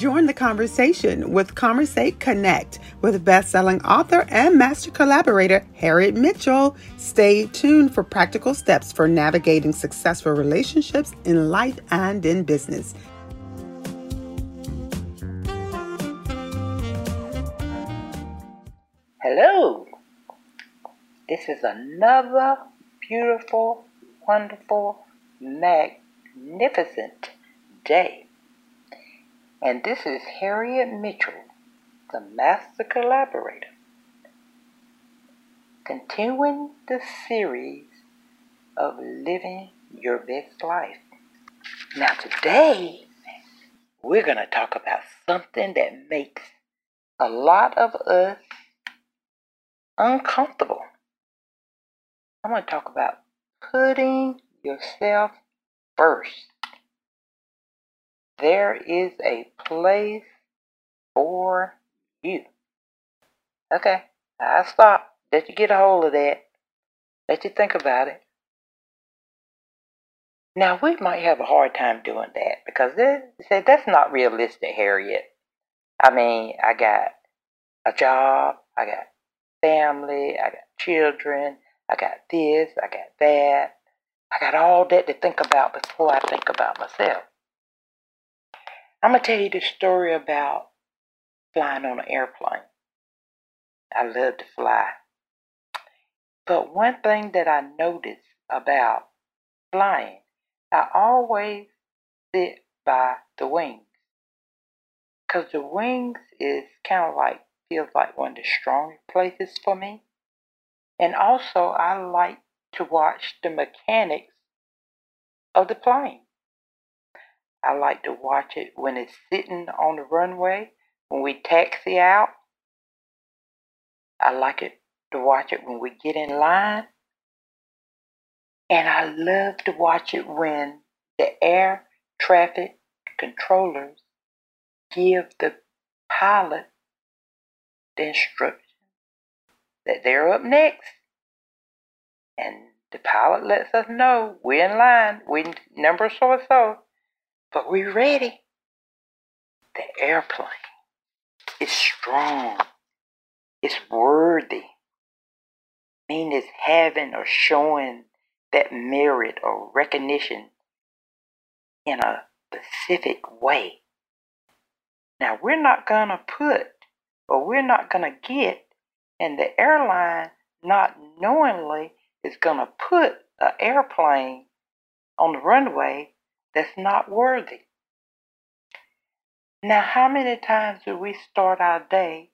Join the conversation with Conversate Connect with best-selling author and master collaborator Harriet Mitchell. Stay tuned for practical steps for navigating successful relationships in life and in business. Hello. This is another beautiful, wonderful, magnificent day. And this is Harriet Mitchell, the master collaborator, continuing the series of living your best life. Now, today, we're going to talk about something that makes a lot of us uncomfortable. I'm going to talk about putting yourself first. There is a place for you. Okay, I stop. Let you get a hold of that. Let you think about it. Now we might have a hard time doing that because say that's not realistic, Harriet. I mean, I got a job, I got family, I got children, I got this, I got that. I got all that to think about before I think about myself. I'm going to tell you the story about flying on an airplane. I love to fly. But one thing that I noticed about flying, I always sit by the wings. Because the wings is kind of like, feels like one of the strongest places for me. And also, I like to watch the mechanics of the plane. I like to watch it when it's sitting on the runway, when we taxi out. I like it to watch it when we get in line. And I love to watch it when the air traffic controllers give the pilot the instruction that they're up next. And the pilot lets us know we're in line, we number so and so, but we're ready. The airplane is strong, it's worthy, mean it's having or showing that merit or recognition in a specific way. Now, we're not going to put or we're not going to get and the airline not knowingly is going to put an airplane on the runway that's not worthy. Now, how many times do we start our day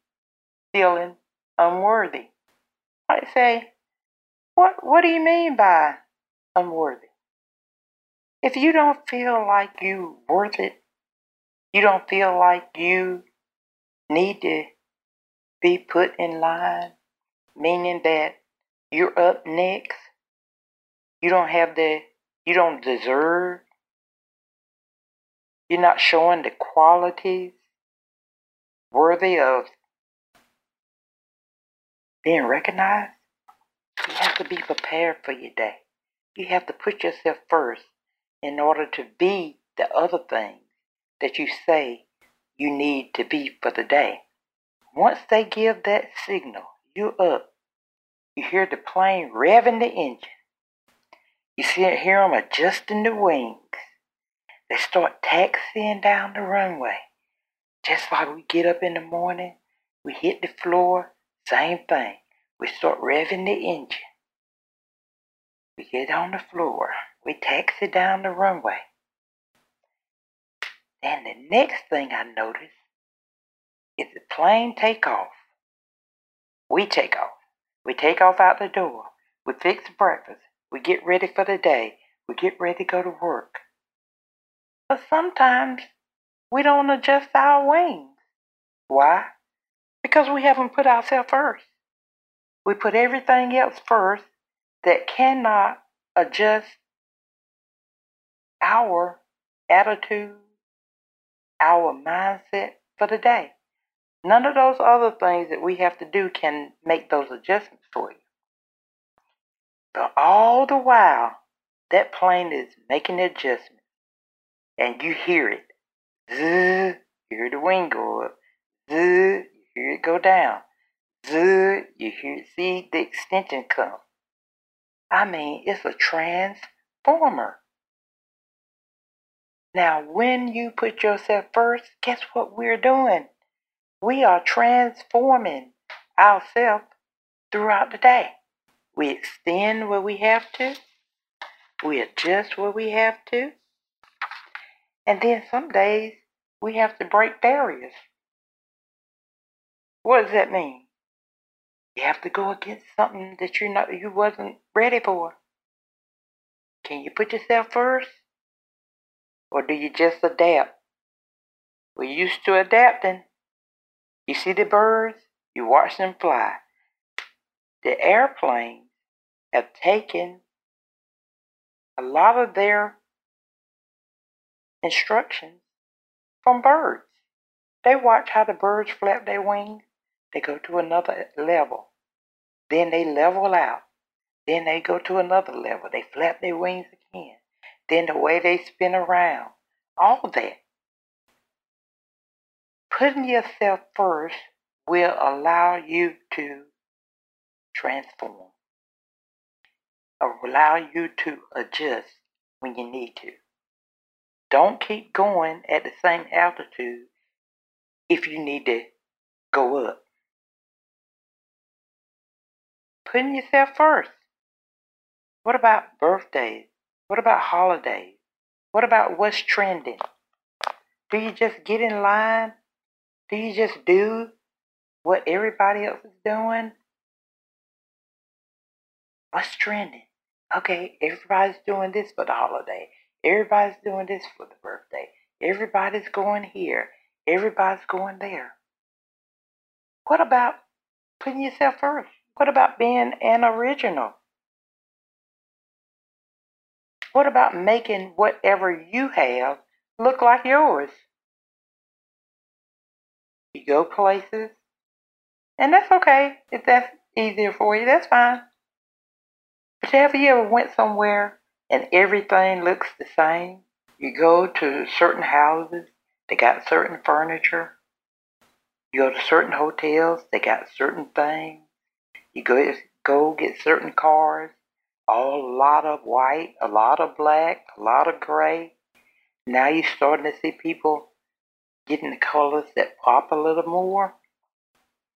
feeling unworthy? I say, what, what do you mean by unworthy? If you don't feel like you worth it, you don't feel like you need to be put in line, meaning that you're up next. You don't have the, you don't deserve. You're not showing the qualities worthy of being recognized. You have to be prepared for your day. You have to put yourself first in order to be the other things that you say you need to be for the day. Once they give that signal, you're up. You hear the plane revving the engine. You see, hear them adjusting the wings. They start taxiing down the runway. Just like we get up in the morning, we hit the floor, same thing. We start revving the engine. We get on the floor. We taxi down the runway. Then the next thing I notice is the plane take off. We take off. We take off out the door. We fix breakfast. We get ready for the day. We get ready to go to work. But sometimes we don't adjust our wings. Why? Because we haven't put ourselves first. We put everything else first that cannot adjust our attitude, our mindset for the day. None of those other things that we have to do can make those adjustments for you. But all the while, that plane is making the adjustment, and you hear it. Zzz, you hear the wing go up. Zud, you hear it go down. Zud, you hear see the extension come. I mean, it's a transformer. Now, when you put yourself first, guess what we're doing? We are transforming ourselves throughout the day. We extend where we have to, we adjust where we have to, and then some days we have to break barriers. What does that mean? You have to go against something that you know you wasn't ready for. Can you put yourself first? Or do you just adapt? We're used to adapting. You see the birds, you watch them fly. The airplanes have taken a lot of their instructions from birds. They watch how the birds flap their wings. They go to another level. Then they level out. Then they go to another level. They flap their wings again. Then the way they spin around. All that. Putting yourself first will allow you to transform. Or allow you to adjust when you need to. Don't keep going at the same altitude if you need to go up. Putting yourself first. What about birthdays? What about holidays? What about what's trending? Do you just get in line? Do you just do what everybody else is doing? What's trending? Okay, everybody's doing this for the holiday. Everybody's doing this for the birthday. Everybody's going here. Everybody's going there. What about putting yourself first? What about being an original? What about making whatever you have look like yours? You go places, and that's okay if that's easier for you, that's fine. But have you ever went somewhere and everything looks the same? You go to certain houses, they got certain furniture. You go to certain hotels, they got certain things. You go go get certain cars, all a lot of white, a lot of black, a lot of gray. Now you're starting to see people getting the colors that pop a little more,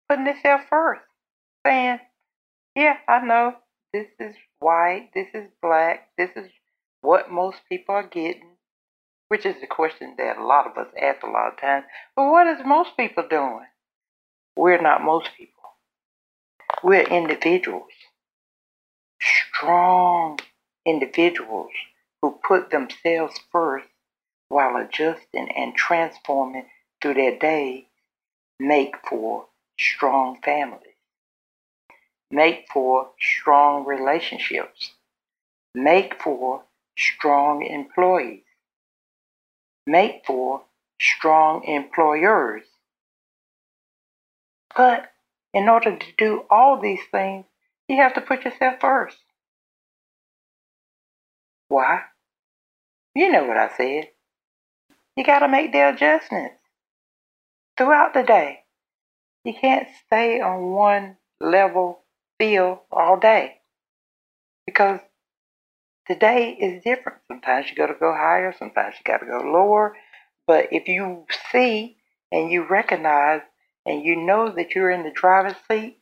putting themselves first, saying, "Yeah, I know this is white, this is black, this is what most people are getting." Which is the question that a lot of us ask a lot of times. But what is most people doing? We're not most people. We're individuals, strong individuals who put themselves first while adjusting and transforming through their day, make for strong families, make for strong relationships, make for strong employees, make for strong employers. But in order to do all these things, you have to put yourself first. Why? You know what I said. You got to make the adjustments throughout the day. You can't stay on one level field all day because the day is different. Sometimes you got to go higher, sometimes you got to go lower. But if you see and you recognize and you know that you're in the driver's seat,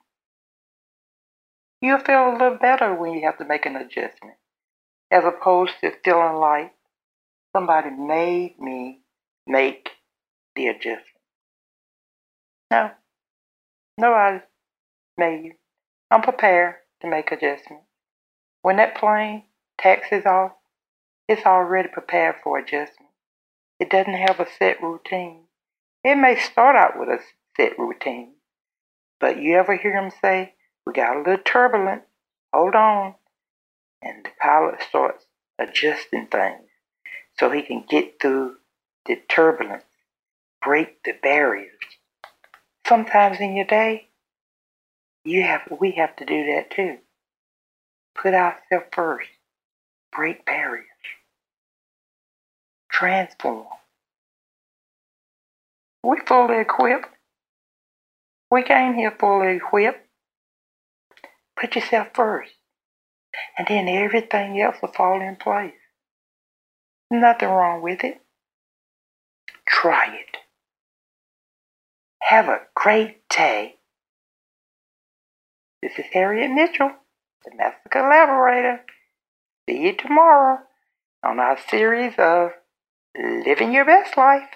you'll feel a little better when you have to make an adjustment, as opposed to feeling like somebody made me make the adjustment. No, nobody made you. I'm prepared to make adjustments. When that plane taxis off, it's already prepared for adjustment. It doesn't have a set routine. It may start out with a set routine. But you ever hear him say, We got a little turbulence, hold on. And the pilot starts adjusting things so he can get through the turbulence, break the barriers. Sometimes in your day, you have we have to do that too. Put ourselves first, break barriers, transform. We fully equipped. We came here fully equipped. Put yourself first. And then everything else will fall in place. Nothing wrong with it. Try it. Have a great day. This is Harriet Mitchell, the Master Collaborator. See you tomorrow on our series of Living Your Best Life.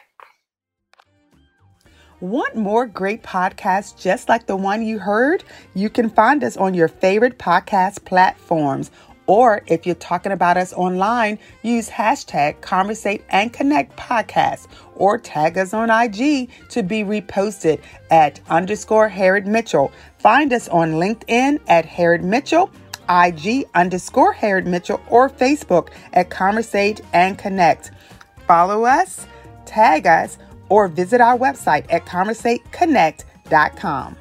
Want more great podcasts just like the one you heard? You can find us on your favorite podcast platforms. Or if you're talking about us online, use hashtag Conversate and Connect Podcast or tag us on IG to be reposted at underscore Harriet Mitchell. Find us on LinkedIn at Harriet Mitchell, IG underscore Harriet Mitchell, or Facebook at Conversate and Connect. Follow us, tag us, or visit our website at conversateconnect.com.